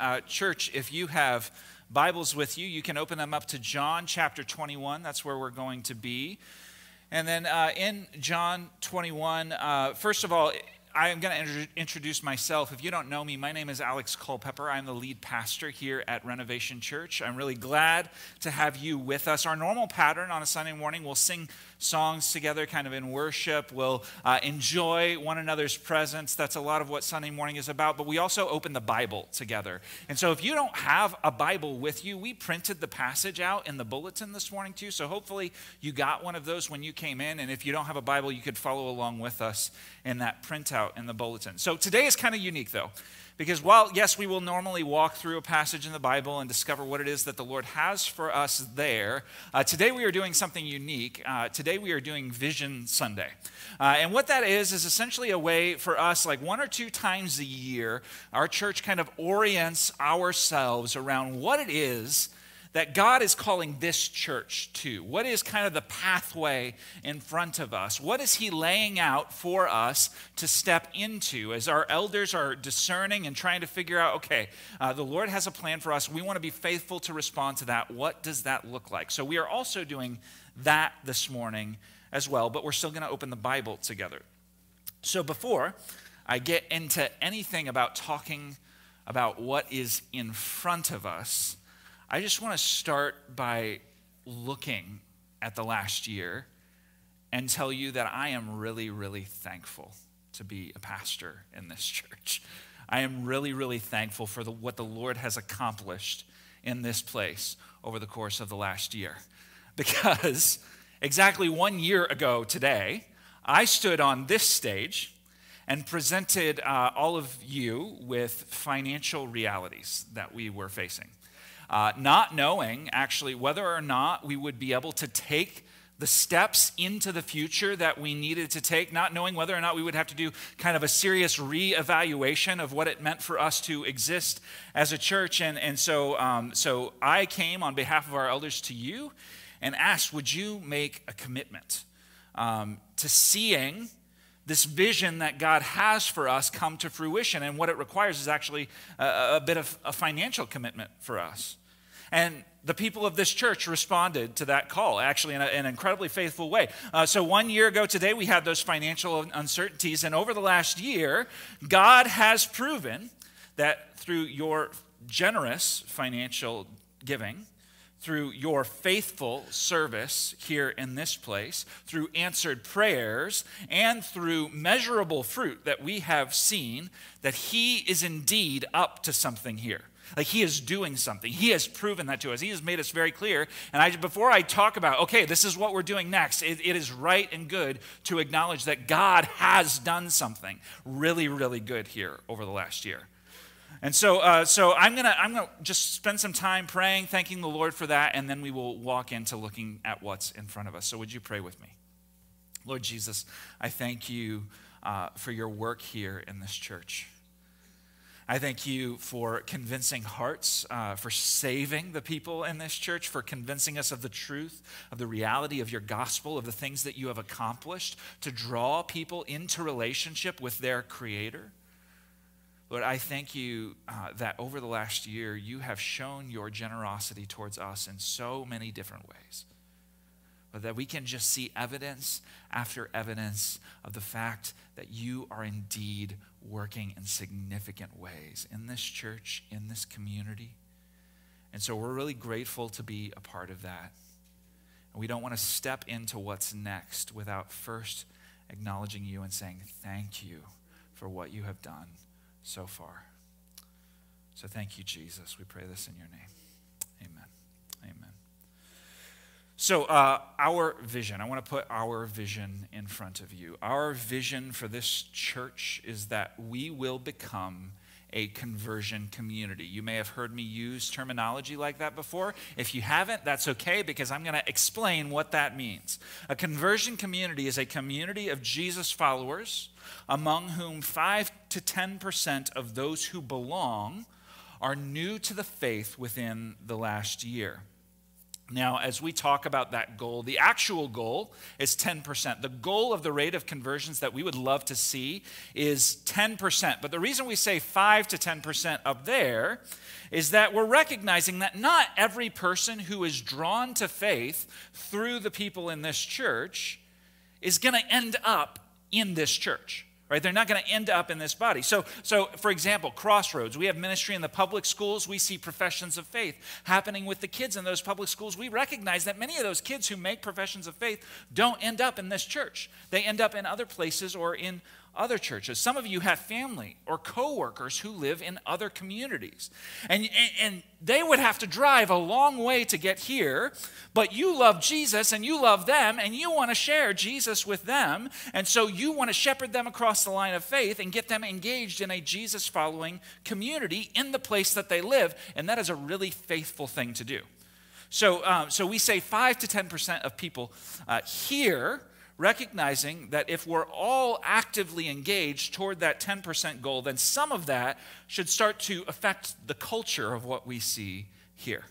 Uh, church, if you have Bibles with you, you can open them up to John chapter 21. That's where we're going to be. And then uh, in John 21, uh, first of all, I am going to introduce myself. If you don't know me, my name is Alex Culpepper. I'm the lead pastor here at Renovation Church. I'm really glad to have you with us. Our normal pattern on a Sunday morning, we'll sing songs together, kind of in worship. We'll uh, enjoy one another's presence. That's a lot of what Sunday morning is about. But we also open the Bible together. And so if you don't have a Bible with you, we printed the passage out in the bulletin this morning too. So hopefully you got one of those when you came in. And if you don't have a Bible, you could follow along with us in that printout in the bulletin. So today is kind of unique though. Because while, yes, we will normally walk through a passage in the Bible and discover what it is that the Lord has for us there, uh, today we are doing something unique. Uh, today we are doing Vision Sunday. Uh, and what that is, is essentially a way for us, like one or two times a year, our church kind of orients ourselves around what it is that God is calling this church to? What is kind of the pathway in front of us? What is He laying out for us to step into as our elders are discerning and trying to figure out, okay, uh, the Lord has a plan for us. We want to be faithful to respond to that. What does that look like? So we are also doing that this morning as well, but we're still going to open the Bible together. So before I get into anything about talking about what is in front of us, I just want to start by looking at the last year and tell you that I am really, really thankful to be a pastor in this church. I am really, really thankful for the, what the Lord has accomplished in this place over the course of the last year. Because exactly one year ago today, I stood on this stage and presented uh, all of you with financial realities that we were facing uh, not knowing actually whether or not we would be able to take the steps into the future that we needed to take, not knowing whether or not we would have to do kind of a serious reevaluation of what it meant for us to exist as a church. And, and so, um, so I came on behalf of our elders to you and asked, would you make a commitment um, to seeing this vision that God has for us come to fruition. And what it requires is actually a, a, bit of a financial commitment for us. And the people of this church responded to that call, actually, in a, an incredibly faithful way. Uh, so, one year ago today, we had those financial uncertainties. And over the last year, God has proven that through your generous financial giving, through your faithful service here in this place, through answered prayers, and through measurable fruit that we have seen, that He is indeed up to something here. Like he is doing something. He has proven that to us. He has made us very clear. And I, before I talk about, okay, this is what we're doing next, it, it is right and good to acknowledge that God has done something really, really good here over the last year. And so, uh, so I'm gonna I'm gonna just spend some time praying, thanking the Lord for that, and then we will walk into looking at what's in front of us. So, would you pray with me, Lord Jesus? I thank you uh, for your work here in this church. I thank you for convincing hearts, uh, for saving the people in this church, for convincing us of the truth, of the reality of your gospel, of the things that you have accomplished to draw people into relationship with their Creator. Lord, I thank you uh, that over the last year, you have shown your generosity towards us in so many different ways. But that we can just see evidence after evidence of the fact that you are indeed working in significant ways in this church, in this community. And so we're really grateful to be a part of that. And we don't want to step into what's next without first acknowledging you and saying, Thank you for what you have done so far. So thank you, Jesus. We pray this in your name. So, uh, our vision, I want to put our vision in front of you. Our vision for this church is that we will become a conversion community. You may have heard me use terminology like that before. If you haven't, that's okay because I'm going to explain what that means. A conversion community is a community of Jesus followers among whom 5 to 10% of those who belong are new to the faith within the last year. Now, as we talk about that goal, the actual goal is 10%. The goal of the rate of conversions that we would love to see is 10%. But the reason we say 5 to 10% up there is that we're recognizing that not every person who is drawn to faith through the people in this church is going to end up in this church right? They're not going to end up in this body. So so for example crossroads. We have ministry in the public schools. We see professions of faith happening with the kids in those public schools. We recognize that many of those kids who make professions of faith don't end up in this church. They end up in other places or in other churches. Some of you have family or coworkers who live in other communities. And, and, they would have to drive a long way to get here, but you love Jesus and you love them and you want to share Jesus with them. And so you want to shepherd them across the line of faith and get them engaged in a Jesus following community in the place that they live. And that is a really faithful thing to do. So, um, so we say 5 to 10% of people uh, here recognizing that if we're all actively engaged toward that 10% goal, then some of that should start to affect the culture of what we see here.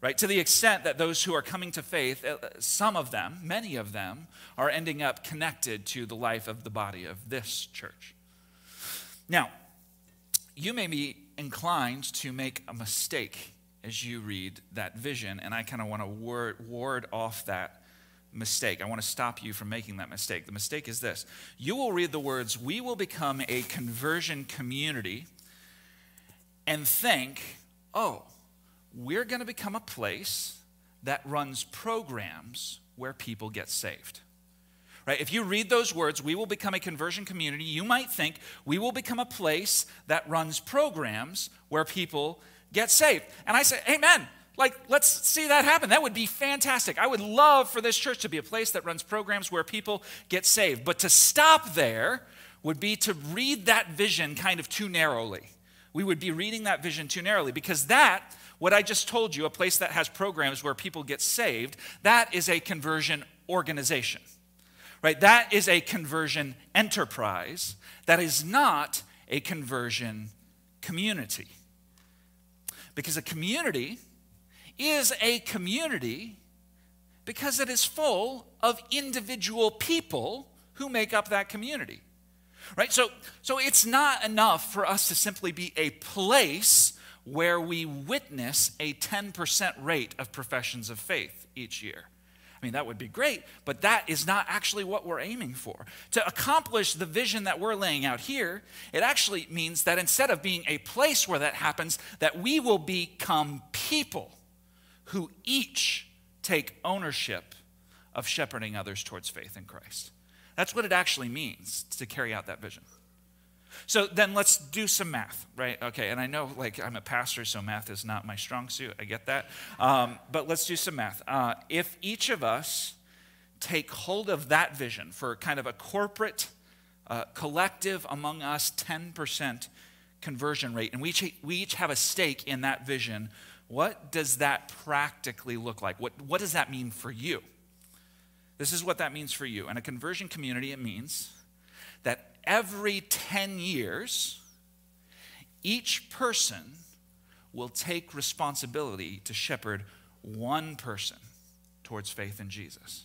Right? To the extent that those who are coming to faith, uh, some of them, many of them, are ending up connected to the life of the body of this church. Now, you may be inclined to make a mistake as you read that vision, and I kind of want to ward, ward off that mistake. I want to stop you from making that mistake. The mistake is this you will read the words, We will become a conversion community, and think, Oh, we're going to become a place that runs programs where people get saved. Right? If you read those words, we will become a conversion community, you might think we will become a place that runs programs where people get saved. And I say, Amen. Like, let's see that happen. That would be fantastic. I would love for this church to be a place that runs programs where people get saved. But to stop there would be to read that vision kind of too narrowly. We would be reading that vision too narrowly because that, what I just told you, a place that has programs where people get saved, that is a conversion organization. Right? That is a conversion enterprise. That is not a conversion community. Because a community is a community because it is full of individual people who make up that community. Right? So, so it's not enough for us to simply be a place where we witness a 10% rate of professions of faith each year. I mean, that would be great, but that is not actually what we're aiming for. To accomplish the vision that we're laying out here, it actually means that instead of being a place where that happens, that we will become people who each take ownership of shepherding others towards faith in Christ. That's what it actually means to carry out that vision. So then let's do some math, right? Okay, and I know like I'm a pastor, so math is not my strong suit. I get that. Um, but let's do some math. Uh, if each of us take hold of that vision for kind of a corporate, uh, collective among us 10% conversion rate, and we each, we each have a stake in that vision what does that practically look like? What, what does that mean for you? This is what that means for you. In a conversion community, it means that every 10 years, each person will take responsibility to shepherd one person towards faith in Jesus.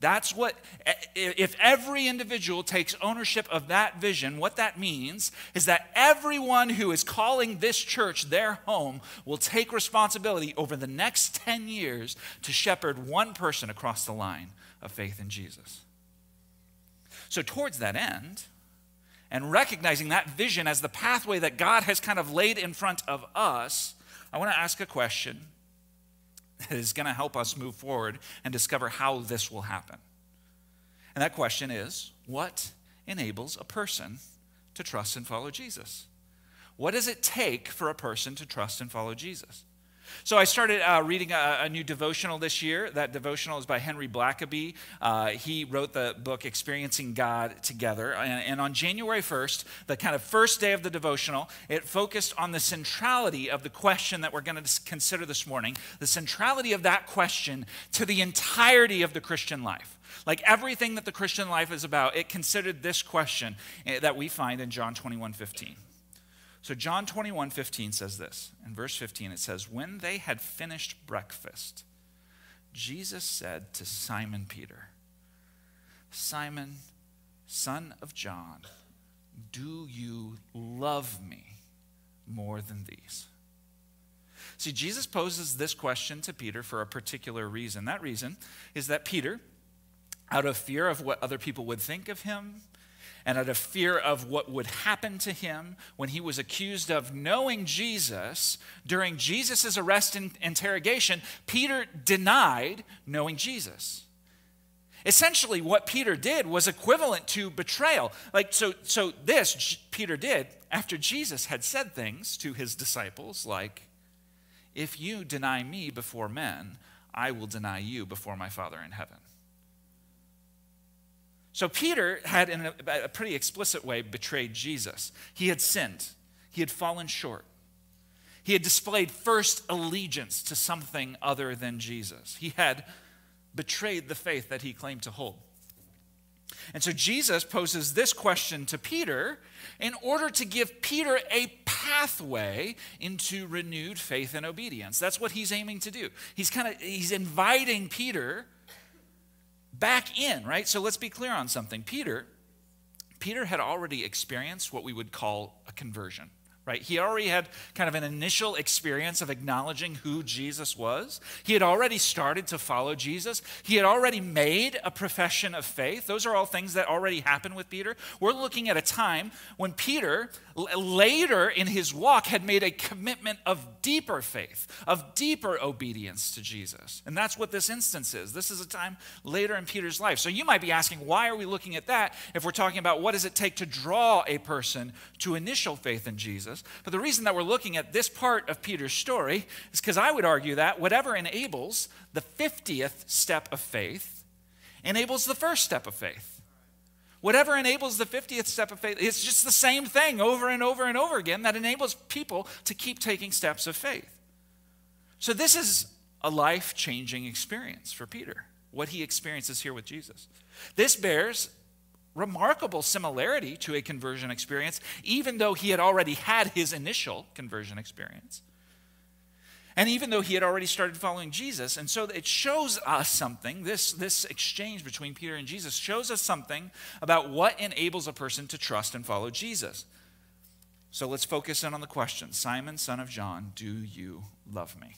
That's what, eh, eh, if every individual takes ownership of that vision, what that means is that everyone who is calling this church their home will take responsibility over the next 10 years to shepherd one person across the line of faith in Jesus. So, towards that end, and recognizing that vision as the pathway that God has kind of laid in front of us, I want to ask a question that is going to help us move forward and discover how this will happen. And that question is what enables a person to trust and follow Jesus? What does it take for a person to trust and follow Jesus? So I started uh, reading a, a, new devotional this year. That devotional is by Henry Blackaby. Uh, he wrote the book Experiencing God Together. And, and, on January 1st, the kind of first day of the devotional, it focused on the centrality of the question that we're going to consider this morning, the centrality of that question to the entirety of the Christian life. Like everything that the Christian life is about, it considered this question eh, that we find in John 21 15. So John 21, 15 says this. In verse 15, it says, When they had finished breakfast, Jesus said to Simon Peter, Simon, son of John, do you love me more than these? See, Jesus poses this question to Peter for a particular reason. That reason is that Peter, out of fear of what other people would think of him, and out of fear of what would happen to him when he was accused of knowing Jesus, during Jesus' arrest and interrogation, Peter denied knowing Jesus. Essentially, what Peter did was equivalent to betrayal. Like, so, so this Peter did after Jesus had said things to his disciples like, If you deny me before men, I will deny you before my Father in heaven. So Peter had, in a, a pretty explicit way, betrayed Jesus. He had sinned, he had fallen short. He had displayed first allegiance to something other than Jesus. He had betrayed the faith that he claimed to hold. And so Jesus poses this question to Peter in order to give Peter a pathway into renewed faith and obedience. That's what he's aiming to do. He's kind of he's inviting Peter back in, right? So let's be clear on something. Peter Peter had already experienced what we would call a conversion right? He already had kind of an initial experience of acknowledging who Jesus was. He had already started to follow Jesus. He had already made a profession of faith. Those are all things that already happened with Peter. We're looking at a time when Peter, later in his walk, had made a commitment of deeper faith, of deeper obedience to Jesus. And that's what this instance is. This is a time later in Peter's life. So you might be asking, why are we looking at that if we're talking about what does it take to draw a person to initial faith in Jesus? But the reason that we're looking at this part of Peter's story is because I would argue that whatever enables the 50th step of faith enables the first step of faith. Whatever enables the 50th step of faith, it's just the same thing over and over and over again that enables people to keep taking steps of faith. So, this is a life changing experience for Peter, what he experiences here with Jesus. This bears remarkable similarity to a conversion experience, even though he had already had his initial conversion experience. And even though he had already started following Jesus. And so it shows us something, this, this exchange between Peter and Jesus shows us something about what enables a person to trust and follow Jesus. So let's focus in on the question Simon, son of John, do you love me?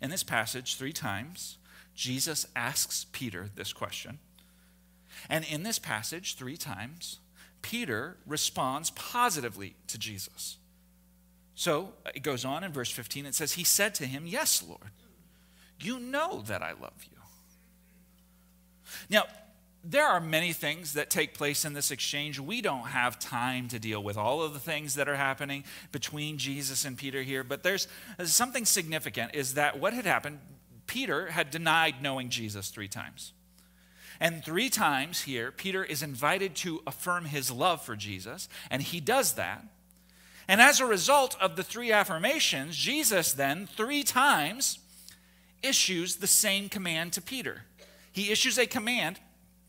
In this passage, three times, Jesus asks Peter this question. And in this passage, three times, Peter responds positively to Jesus. So uh, it goes on in verse 15, it says, He said to him, Yes, Lord, you know that I love you. Now, there are many things that take place in this exchange. We don't have time to deal with all of the things that are happening between Jesus and Peter here, but there's uh, something significant is that what had happened, Peter had denied knowing Jesus three times. And three times here, Peter is invited to affirm his love for Jesus, and he does that. And as a result of the three affirmations, Jesus then, three times, issues the same command to Peter. He issues a command,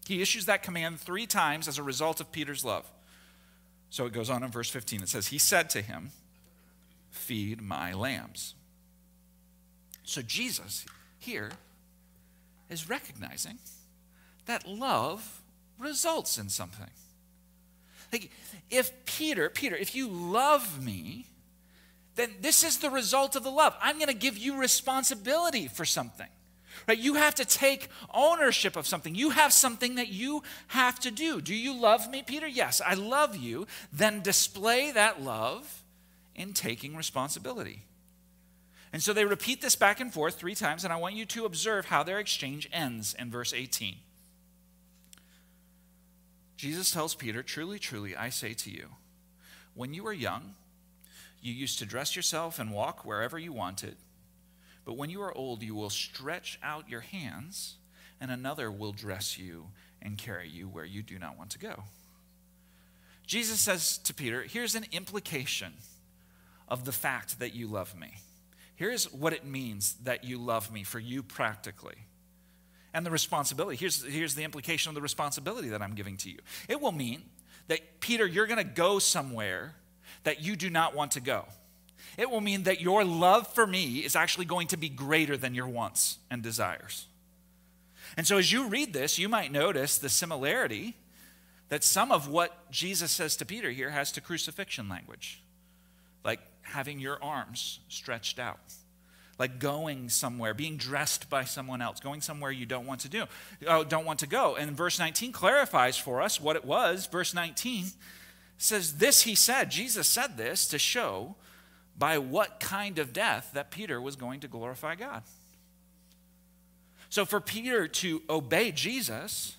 he issues that command three times as a result of Peter's love. So it goes on in verse 15. It says, He said to him, Feed my lambs. So Jesus here is recognizing that love results in something. Like, if Peter, Peter, if you love me, then this is the result of the love. I'm going to give you responsibility for something. Right? You have to take ownership of something. You have something that you have to do. Do you love me, Peter? Yes, I love you. Then display that love in taking responsibility. And so they repeat this back and forth three times, and I want you to observe how their exchange ends in verse 18. Jesus tells Peter, Truly, truly, I say to you, when you were young, you used to dress yourself and walk wherever you wanted. But when you are old, you will stretch out your hands, and another will dress you and carry you where you do not want to go. Jesus says to Peter, Here's an implication of the fact that you love me. Here's what it means that you love me for you practically and the responsibility. Here's, here's the implication of the responsibility that I'm giving to you. It will mean that, Peter, you're going to go somewhere that you do not want to go. It will mean that your love for me is actually going to be greater than your wants and desires. And so, as you read this, you might notice the similarity that some of what Jesus says to Peter here has to crucifixion language, like having your arms stretched out, like going somewhere, being dressed by someone else, going somewhere you don't want to do, uh, don't want to go. And verse 19 clarifies for us what it was. Verse 19 says, This he said, Jesus said this to show by what kind of death that Peter was going to glorify God. So for Peter to obey Jesus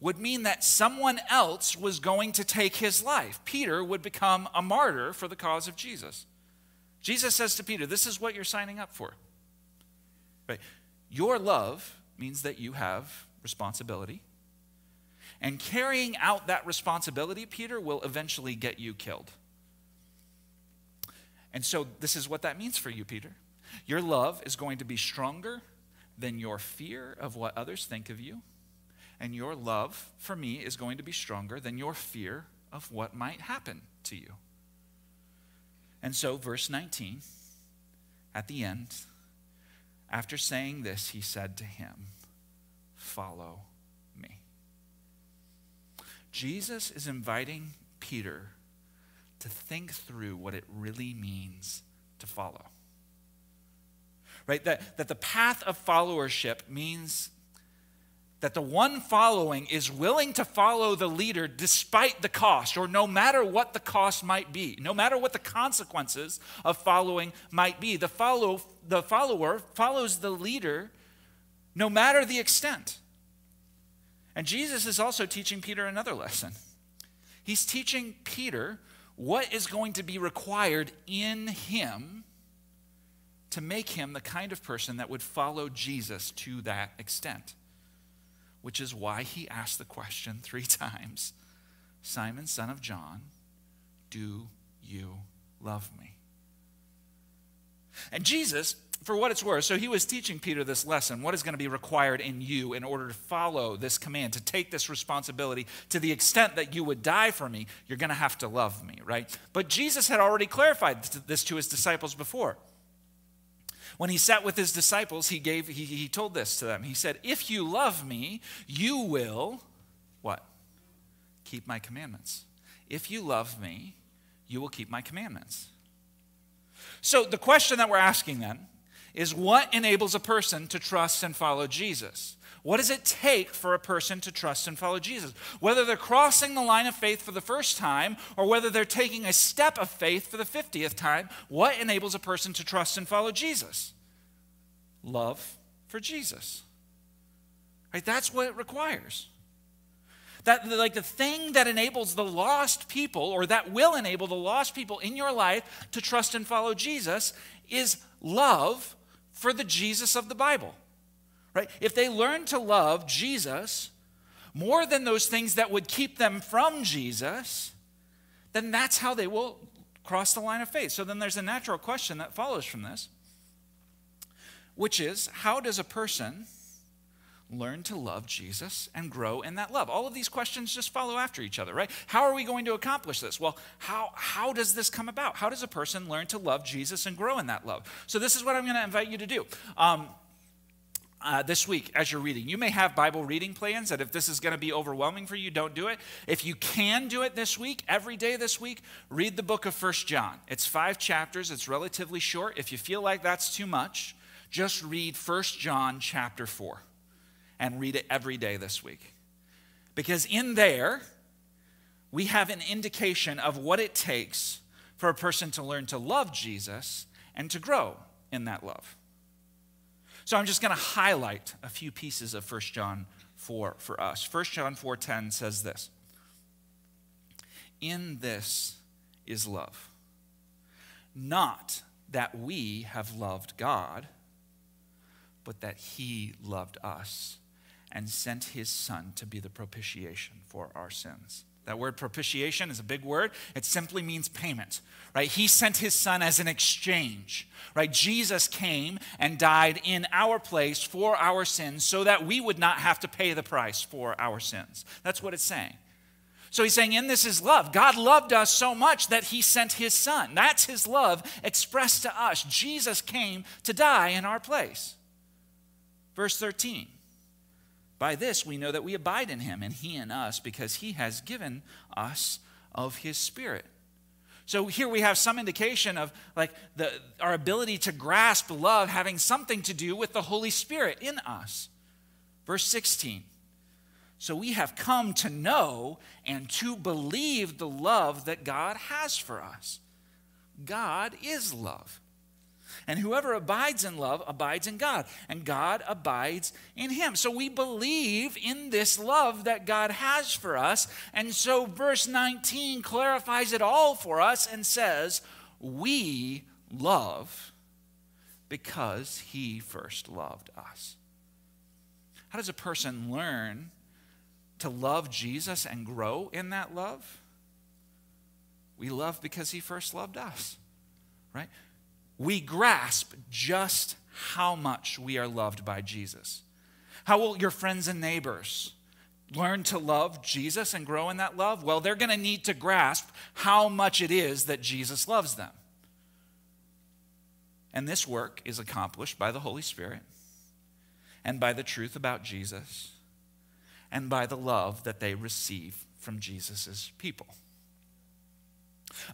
would mean that someone else was going to take his life. Peter would become a martyr for the cause of Jesus. Jesus says to Peter, This is what you're signing up for. Right? Your love means that you have responsibility. And carrying out that responsibility, Peter, will eventually get you killed. And so, this is what that means for you, Peter. Your love is going to be stronger than your fear of what others think of you. And your love for me is going to be stronger than your fear of what might happen to you. And so, verse 19, at the end, after saying this, he said to him, Follow me. Jesus is inviting Peter to think through what it really means to follow. Right? That, that the path of followership means that the one following is willing to follow the leader despite the cost, or no matter what the cost might be, no matter what the consequences of following might be. The, follow, the follower follows the leader no matter the extent. And Jesus is also teaching Peter another lesson. He's teaching Peter what is going to be required in him to make him the kind of person that would follow Jesus to that extent which is why he asked the question three times Simon, son of John, do you love me? And Jesus, for what it's worth, so he was teaching Peter this lesson what is going to be required in you in order to follow this command, to take this responsibility to the extent that you would die for me, you're going to have to love me, right? But Jesus had already clarified this to his disciples before. When he sat with his disciples, he gave he, he told this to them. He said, "If you love me, you will what? Keep my commandments. If you love me, you will keep my commandments." So the question that we're asking then is what enables a person to trust and follow Jesus? What does it take for a person to trust and follow Jesus? Whether they're crossing the line of faith for the first time or whether they're taking a step of faith for the 50th time, what enables a person to trust and follow Jesus? Love for Jesus. Right? That's what it requires. That like the thing that enables the lost people or that will enable the lost people in your life to trust and follow Jesus is love for the Jesus of the Bible right? If they learn to love Jesus more than those things that would keep them from Jesus, then that's how they will cross the line of faith. So then there's a natural question that follows from this, which is how does a person learn to love Jesus and grow in that love? All of these questions just follow after each other, right? How are we going to accomplish this? Well, how, how does this come about? How does a person learn to love Jesus and grow in that love? So, this is what I'm going to invite you to do. Um, uh, this week as you're reading. You may have Bible reading plans that if this is going to be overwhelming for you, don't do it. If you can do it this week, every day this week, read the book of First John. It's five chapters, it's relatively short. If you feel like that's too much, just read First John chapter 4 and read it every day this week. Because in there, we have an indication of what it takes for a person to learn to love Jesus and to grow in that love. So I'm just going to highlight a few pieces of 1 John 4 for us. 1 John 4:10 says this. In this is love. Not that we have loved God, but that he loved us and sent his son to be the propitiation for our sins. That word propitiation is a big word. It simply means payment, right? He sent his son as an exchange, right? Jesus came and died in our place for our sins so that we would not have to pay the price for our sins. That's what it's saying. So he's saying, in this is love. God loved us so much that he sent his son. That's his love expressed to us. Jesus came to die in our place. Verse 13 By this we know that we abide in him and he in us because he has given us of his spirit. So here we have some indication of like the, our ability to grasp love having something to do with the Holy Spirit in us. Verse 16. So we have come to know and to believe the love that God has for us. God is love. And whoever abides in love abides in God, and God abides in him. So we believe in this love that God has for us. And so verse 19 clarifies it all for us and says, We love because he first loved us. How does a person learn to love Jesus and grow in that love? We love because he first loved us, right? We grasp just how much we are loved by Jesus. How will your friends and neighbors learn to love Jesus and grow in that love? Well, they're going to need to grasp how much it is that Jesus loves them. And this work is accomplished by the Holy Spirit and by the truth about Jesus and by the love that they receive from Jesus' people.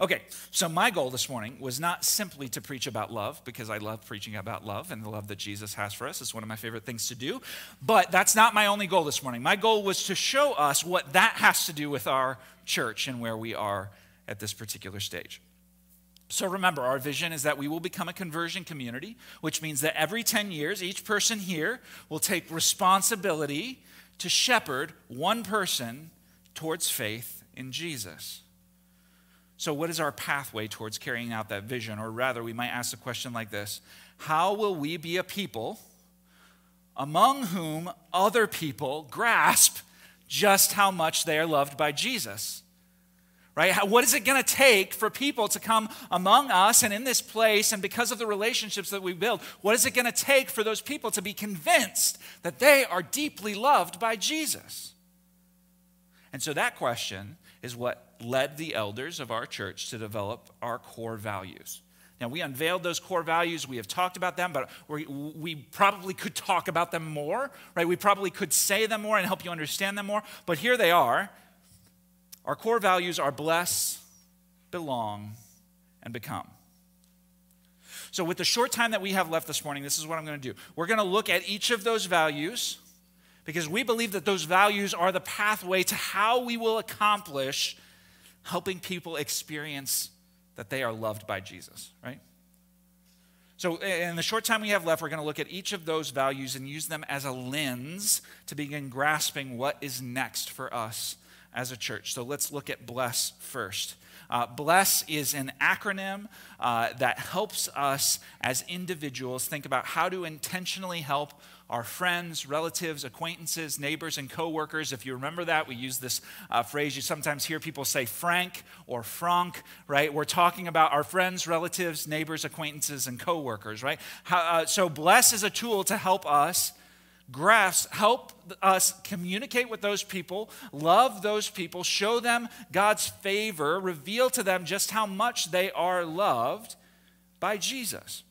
Okay, so my goal this morning was not simply to preach about love, because I love preaching about love and the love that Jesus has for us. It's one of my favorite things to do. But that's not my only goal this morning. My goal was to show us what that has to do with our church and where we are at this particular stage. So remember, our vision is that we will become a conversion community, which means that every 10 years, each person here will take responsibility to shepherd one person towards faith in Jesus. So, what is our pathway towards carrying out that vision? Or rather, we might ask a question like this How will we be a people among whom other people grasp just how much they are loved by Jesus? right? What is it going to take for people to come among us and in this place, and because of the relationships that we build, what is it going to take for those people to be convinced that they are deeply loved by Jesus? And so that question is what led the elders of our church to develop our core values. Now, we unveiled those core values. We have talked about them, but we, probably could talk about them more, right? We probably could say them more and help you understand them more. But here they are. Our core values are bless, belong, and become. So, with the short time that we have left this morning, this is what I'm going to do. We're going to look at each of those values because we believe that those values are the pathway to how we will accomplish helping people experience that they are loved by Jesus, right? So, in the short time we have left, we're going to look at each of those values and use them as a lens to begin grasping what is next for us as a church. So let's look at bless first. Uh, bless is an acronym uh, that helps us as individuals think about how to intentionally help our friends, relatives, acquaintances, neighbors, and coworkers. If you remember that, we use this uh, phrase. You sometimes hear people say frank or franc, right? We're talking about our friends, relatives, neighbors, acquaintances, and coworkers, right? How, uh, so bless is a tool to help us grasp, help us communicate with those people, love those people, show them God's favor, reveal to them just how much they are loved by Jesus.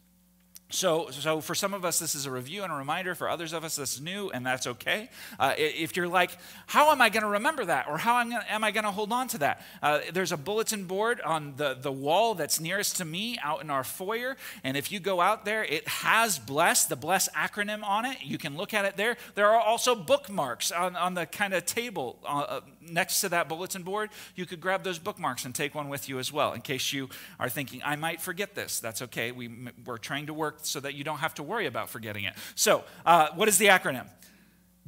So, so for some of us, this is a review and a reminder. For others of us, this is new, and that's okay. Uh, if you're like, how am I going to remember that? Or how am I going to hold on to that? Uh, there's a bulletin board on the, the wall that's nearest to me out in our foyer. And if you go out there, it has BLESS, the BLESS acronym on it. You can look at it there. There are also bookmarks on, on the kind of table uh, uh next to that bulletin board. You could grab those bookmarks and take one with you as well in case you are thinking, I might forget this. That's okay. We, we're trying to work so that you don't have to worry about forgetting it. So, uh, what is the acronym?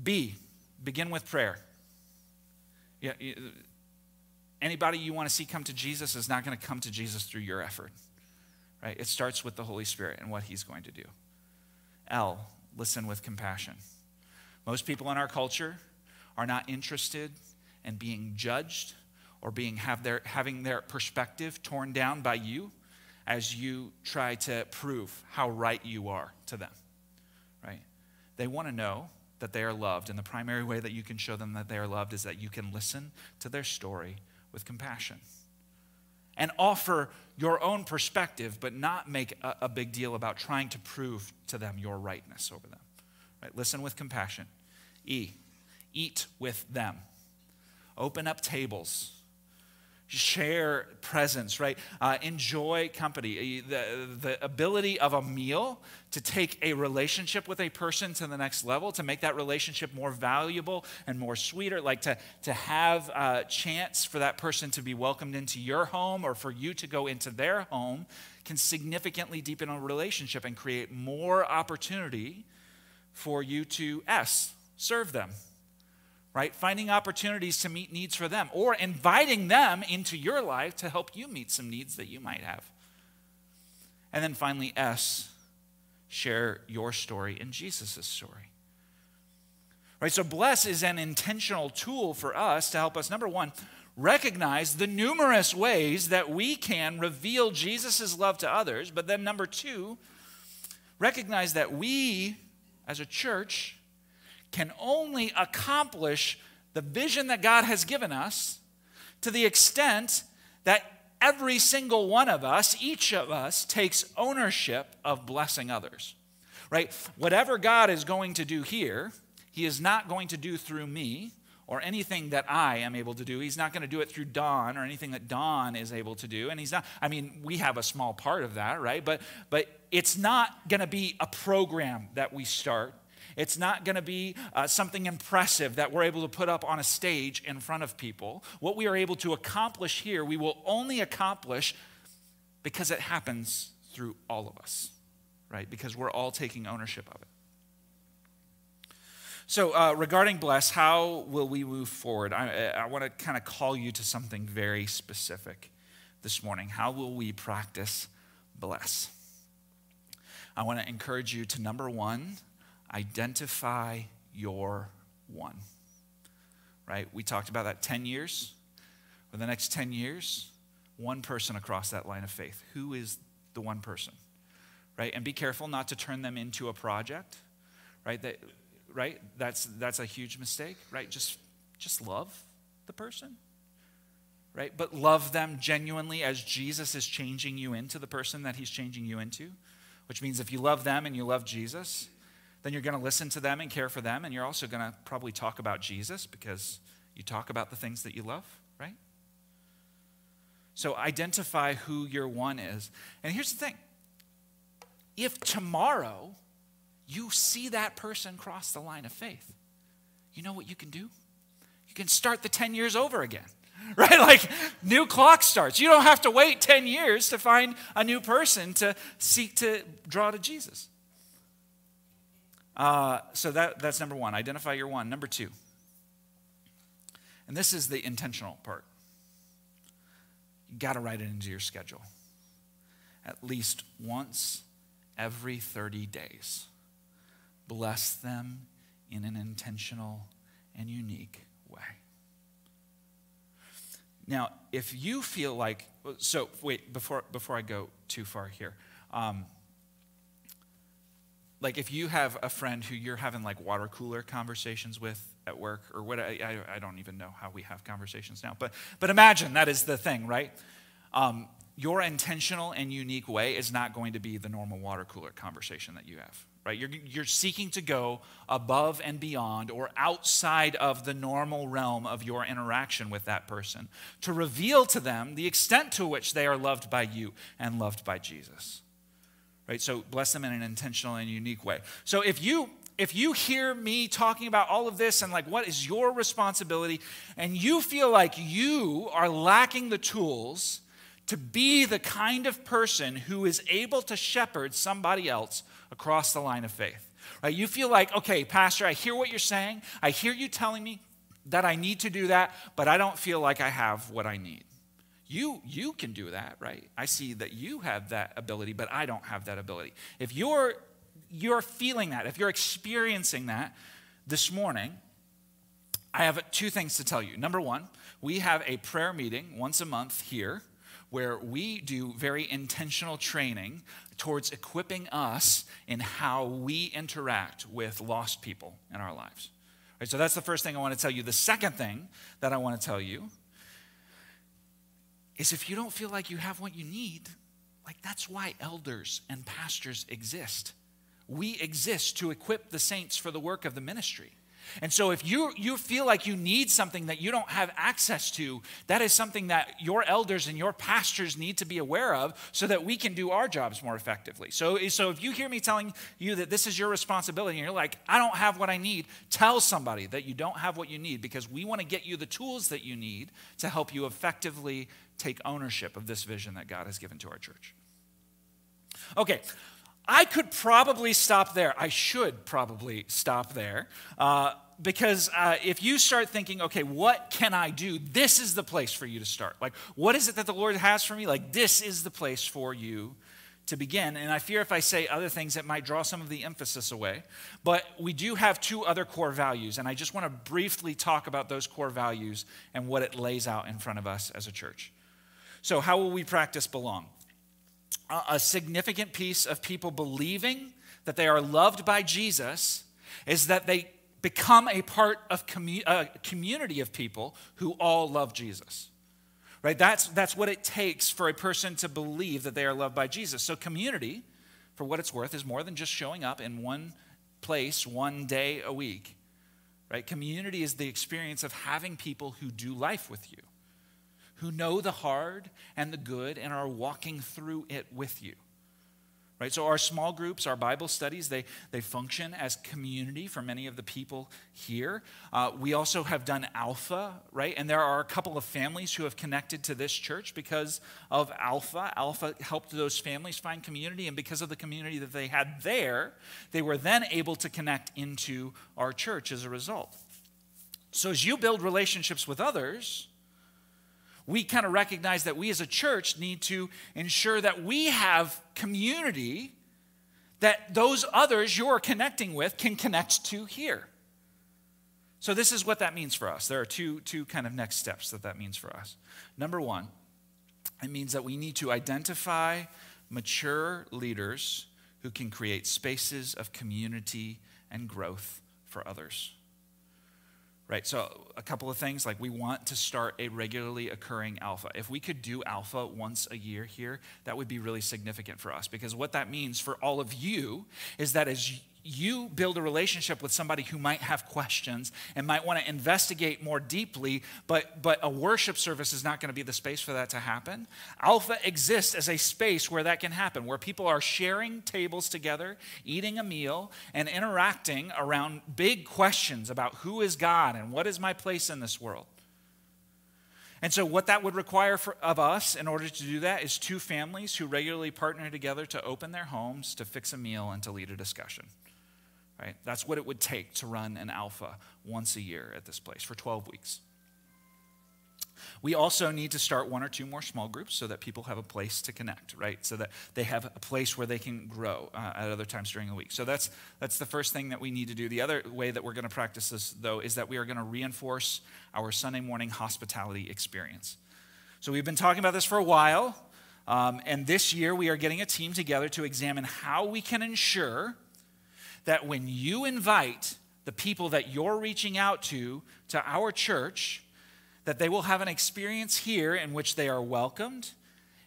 B, begin with prayer. Yeah, anybody you want to see come to Jesus is not going to come to Jesus through your effort, right? It starts with the Holy Spirit and what He's going to do. L, listen with compassion. Most people in our culture are not interested in being judged or being have their, having their perspective torn down by you as you try to prove how right you are to them, right? They want to know that they are loved. And the primary way that you can show them that they are loved is that you can listen to their story with compassion and offer your own perspective, but not make a, a, big deal about trying to prove to them your rightness over them. Right? Listen with compassion. E, eat with them. Open up tables share presence, right? Uh, enjoy company. The, the ability of a meal to take a relationship with a person to the next level, to make that relationship more valuable and more sweeter, like to, to have a chance for that person to be welcomed into your home or for you to go into their home can significantly deepen a relationship and create more opportunity for you to S, serve them right? Finding opportunities to meet needs for them or inviting them into your life to help you meet some needs that you might have. And then finally, S, share your story and Jesus' story. Right? So, bless is an intentional tool for us to help us, number one, recognize the numerous ways that we can reveal Jesus' love to others. But then, number two, recognize that we, as a church, can only accomplish the vision that God has given us to the extent that every single one of us, each of us, takes ownership of blessing others. Right? Whatever God is going to do here, He is not going to do through me or anything that I am able to do. He's not going to do it through Don or anything that Don is able to do. And he's not, I mean, we have a small part of that, right? But but it's not going to be a program that we start it's not going to be uh, something impressive that we're able to put up on a stage in front of people. What we are able to accomplish here, we will only accomplish because it happens through all of us, right? Because we're all taking ownership of it. So, uh, regarding bless, how will we move forward? I, I want to kind of call you to something very specific this morning. How will we practice bless? I want to encourage you to number one, identify your one. Right? We talked about that 10 years. For the next 10 years, one person across that line of faith. Who is the one person? Right? And be careful not to turn them into a project. Right? That, right? That's that's a huge mistake, right? Just just love the person. Right? But love them genuinely as Jesus is changing you into the person that he's changing you into. Which means if you love them and you love Jesus, then you're going to listen to them and care for them, and you're also going to probably talk about Jesus because you talk about the things that you love, right? So identify who your one is. And here's the thing if tomorrow you see that person cross the line of faith, you know what you can do? You can start the 10 years over again right? Like new clock starts. You don't have to wait 10 years to find a new person to seek to draw to Jesus. Uh, so that, that's number one. Identify your one. Number two, and this is the intentional part. You got to write it into your schedule. At least once every 30 days. Bless them in an intentional and unique way. Now, if you feel like, so wait, before, before I go too far here, um, like if you have a friend who you're having like water cooler conversations with at work or what I, I, don't even know how we have conversations now but but imagine that is the thing right? Um, your intentional and unique way is not going to be the normal water cooler conversation that you have right? You're, you're seeking to go above and beyond or outside of the normal realm of your interaction with that person to reveal to them the extent to which they are loved by you and loved by jesus right? So bless them in an intentional and unique way. So if you if you hear me talking about all of this and like what is your responsibility and you feel like you are lacking the tools to be the kind of person who is able to shepherd somebody else across the line of faith. Right? You feel like, okay, pastor, I hear what you're saying. I hear you telling me that I need to do that, but I don't feel like I have what I need. You, you can do that, right? I see that you have that ability, but I don't have that ability. If you're, you're feeling that, if you're experiencing that this morning, I have two things to tell you. Number one, we have a prayer meeting once a month here where we do very intentional training towards equipping us in how we interact with lost people in our lives. Right, so that's the first thing I want to tell you. The second thing that I want to tell you is if you don't feel like you have what you need, like that's why elders and pastors exist. We exist to equip the saints for the work of the ministry. And so if you, you feel like you need something that you don't have access to, that is something that your elders and your pastors need to be aware of so that we can do our jobs more effectively. So, so if you hear me telling you that this is your responsibility and you're like, I don't have what I need, tell somebody that you don't have what you need because we want to get you the tools that you need to help you effectively take ownership of this vision that God has given to our church. Okay, I could probably stop there. I should probably stop there. Uh, because uh, if you start thinking, okay, what can I do? This is the place for you to start. Like, what is it that the Lord has for me? Like, this is the place for you to begin. And I fear if I say other things, it might draw some of the emphasis away. But we do have two other core values, and I just want to briefly talk about those core values and what it lays out in front of us as a church. So, how will we practice belong? a significant piece of people believing that they are loved by Jesus is that they become a part of commu- a community of people who all love Jesus. Right? That's, that's what it takes for a person to believe that they are loved by Jesus. So, community, for what it's worth, is more than just showing up in one place one day a week. Right? Community is the experience of having people who do life with you who know the hard and the good and are walking through it with you. Right? So our small groups, our Bible studies, they, they function as community for many of the people here. Uh, we also have done Alpha, right? And there are a couple of families who have connected to this church because of Alpha. Alpha helped those families find community, and because of the community that they had there, they were then able to connect into our church as a result. So as you build relationships with others, we kind of recognize that we as a church need to ensure that we have community that those others you're connecting with can connect to here. So, this is what that means for us. There are two, two kind of next steps that that means for us. Number one, it means that we need to identify mature leaders who can create spaces of community and growth for others right? So, a couple of things like we want to start a regularly occurring alpha. If we could do alpha once a year here, that would be really significant for us because what that means for all of you is that as you build a relationship with somebody who might have questions and might want to investigate more deeply, but, but a worship service is not going to be the space for that to happen. Alpha exists as a space where that can happen, where people are sharing tables together, eating a meal, and interacting around big questions about who is God and what is my place in this world. And so, what that would require for, of us in order to do that is two families who regularly partner together to open their homes, to fix a meal, and to lead a discussion right? That's what it would take to run an alpha once a year at this place for 12 weeks. We also need to start one or two more small groups so that people have a place to connect, right? So that they have a place where they can grow uh, at other times during the week. So that's, that's the first thing that we need to do. The other way that we're going to practice this, though, is that we are going to reinforce our Sunday morning hospitality experience. So we've been talking about this for a while. Um, and this year, we are getting a team together to examine how we can ensure that when you invite the people that you're reaching out to to our church, that they will have an experience here in which they are welcomed,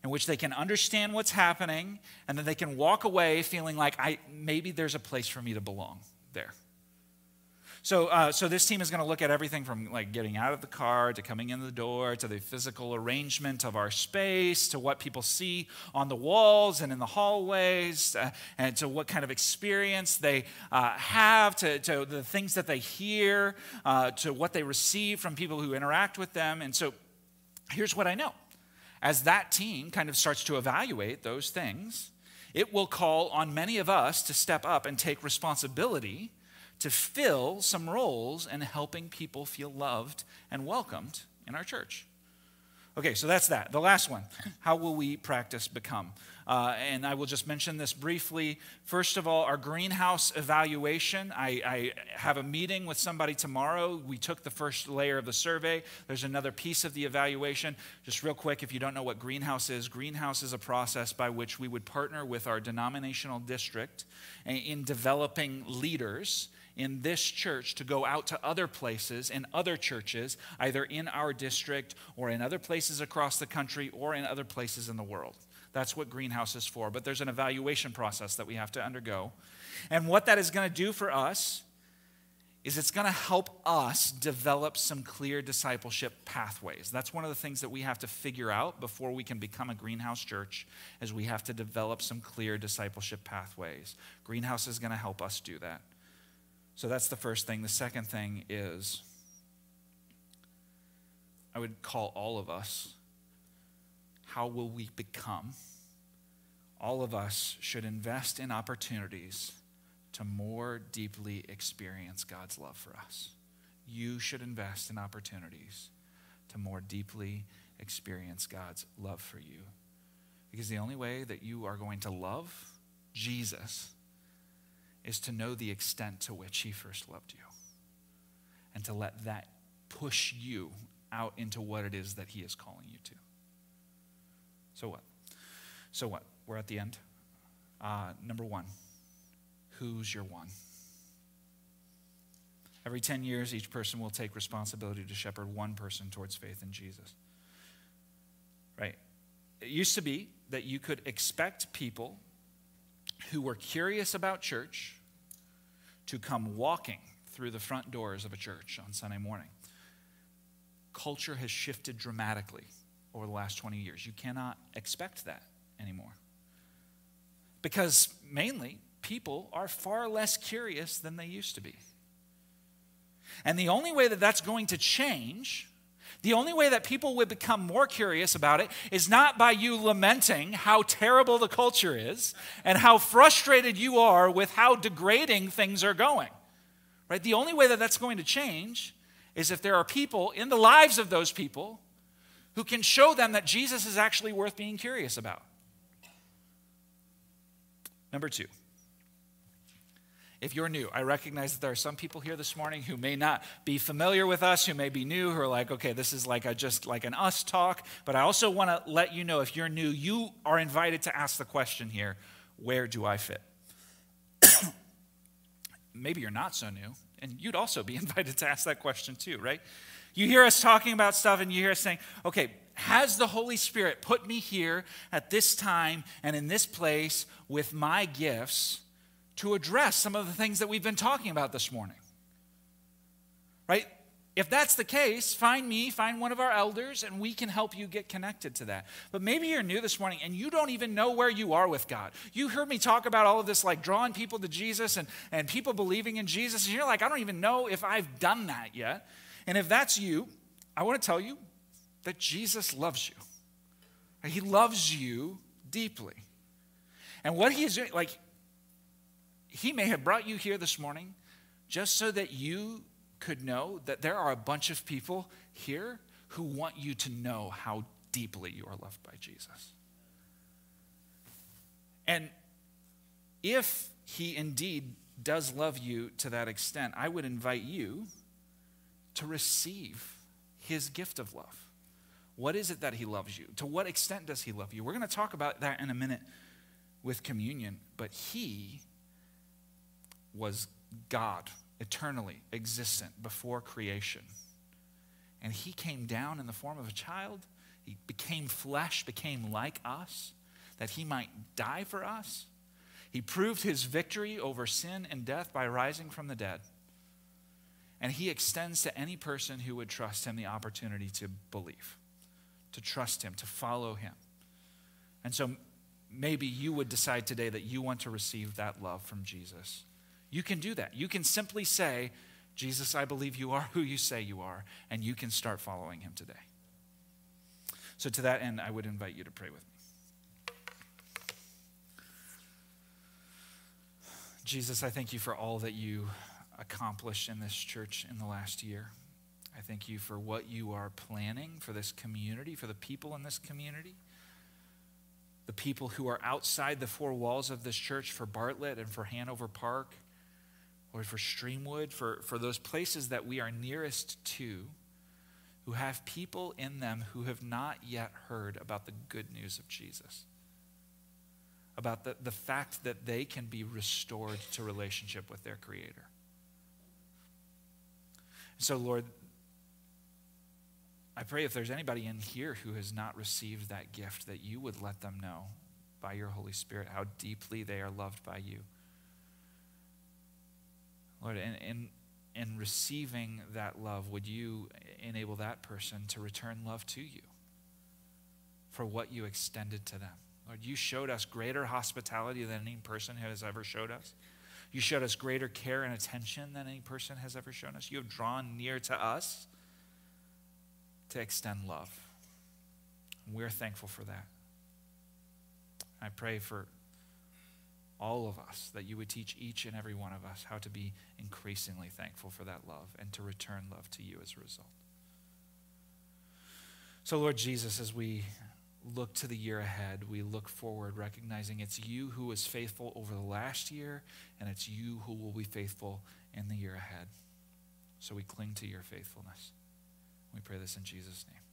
in which they can understand what's happening, and that they can walk away feeling like I maybe there's a place for me to belong. So, uh, so this team is going to look at everything from like getting out of the car to coming in the door to the physical arrangement of our space to what people see on the walls and in the hallways uh, and to what kind of experience they uh, have to, to, the things that they hear uh, to what they receive from people who interact with them. And so here's what I know. As that team kind of starts to evaluate those things, it will call on many of us to step up and take responsibility to fill some roles in helping people feel loved and welcomed in our church. Okay, so that's that. The last one how will we practice become? Uh, and I will just mention this briefly. First of all, our greenhouse evaluation. I, I have a meeting with somebody tomorrow. We took the first layer of the survey. There's another piece of the evaluation. Just real quick, if you don't know what greenhouse is, greenhouse is a process by which we would partner with our denominational district in developing leaders in this church to go out to other places and other churches, either in our district or in other places across the country or in other places in the world. That's what Greenhouse is for. But there's an evaluation process that we have to undergo. And what that is going to do for us is it's going to help us develop some clear discipleship pathways. That's one of the things that we have to figure out before we can become a greenhouse church is we have to develop some clear discipleship pathways. Greenhouse is going to help us do that. So that's the first thing. The second thing is I would call all of us how will we become? All of us should invest in opportunities to more deeply experience God's love for us. You should invest in opportunities to more deeply experience God's love for you. Because the only way that you are going to love Jesus is to know the extent to which he first loved you and to let that push you out into what it is that he is calling you to. So what? So what? We're at the end. Uh, number one, who's your one? Every 10 years, each person will take responsibility to shepherd one person towards faith in Jesus. Right? It used to be that you could expect people who were curious about church to come walking through the front doors of a church on Sunday morning. Culture has shifted dramatically over the last 20 years. You cannot expect that anymore. Because mainly, people are far less curious than they used to be. And the only way that that's going to change the only way that people would become more curious about it is not by you lamenting how terrible the culture is and how frustrated you are with how degrading things are going. Right? The only way that that's going to change is if there are people in the lives of those people who can show them that Jesus is actually worth being curious about. Number two, if you're new, I recognize that there are some people here this morning who may not be familiar with us, who may be new, who are like, okay, this is like a, just like an us talk. But I also want to let you know if you're new, you are invited to ask the question here where do I fit? Maybe you're not so new, and you'd also be invited to ask that question too, right? You hear us talking about stuff, and you hear us saying, okay, has the Holy Spirit put me here at this time and in this place with my gifts? To address some of the things that we've been talking about this morning. Right? If that's the case, find me, find one of our elders, and we can help you get connected to that. But maybe you're new this morning and you don't even know where you are with God. You heard me talk about all of this, like drawing people to Jesus and, and people believing in Jesus, and you're like, I don't even know if I've done that yet. And if that's you, I want to tell you that Jesus loves you. He loves you deeply. And what he is doing, like, he may have brought you here this morning just so that you could know that there are a bunch of people here who want you to know how deeply you are loved by Jesus. And if he indeed does love you to that extent, I would invite you to receive his gift of love. What is it that he loves you? To what extent does he love you? We're going to talk about that in a minute with communion, but he was God, eternally existent before creation. And he came down in the form of a child. He became flesh, became like us, that he might die for us. He proved his victory over sin and death by rising from the dead. And he extends to any person who would trust him the opportunity to believe, to trust him, to follow him. And so maybe you would decide today that you want to receive that love from Jesus. You can do that. You can simply say, Jesus, I believe you are who you say you are, and you can start following him today. So, to that end, I would invite you to pray with me. Jesus, I thank you for all that you accomplished in this church in the last year. I thank you for what you are planning for this community, for the people in this community the people who are outside the four walls of this church for Bartlett and for Hanover Park, or for Streamwood, for, for those places that we are nearest to, who have people in them who have not yet heard about the good news of Jesus, about the, the fact that they can be restored to relationship with their Creator. So, Lord, I pray if there's anybody in here who has not received that gift, that you would let them know by your Holy Spirit how deeply they are loved by you. Lord, in, in, in receiving that love, would you enable that person to return love to you for what you extended to them? Lord, you showed us greater hospitality than any person has ever showed us. You showed us greater care and attention than any person has ever shown us. You have drawn near to us to extend love. We're thankful for that. I pray for all of us that you would teach each and every one of us how to be increasingly thankful for that love and to return love to you as a result. So, Lord Jesus, as we look to the year ahead, we look forward, recognizing it's you who was faithful over the last year, and it's you who will be faithful in the year ahead. So we cling to your faithfulness. We pray this in Jesus' name.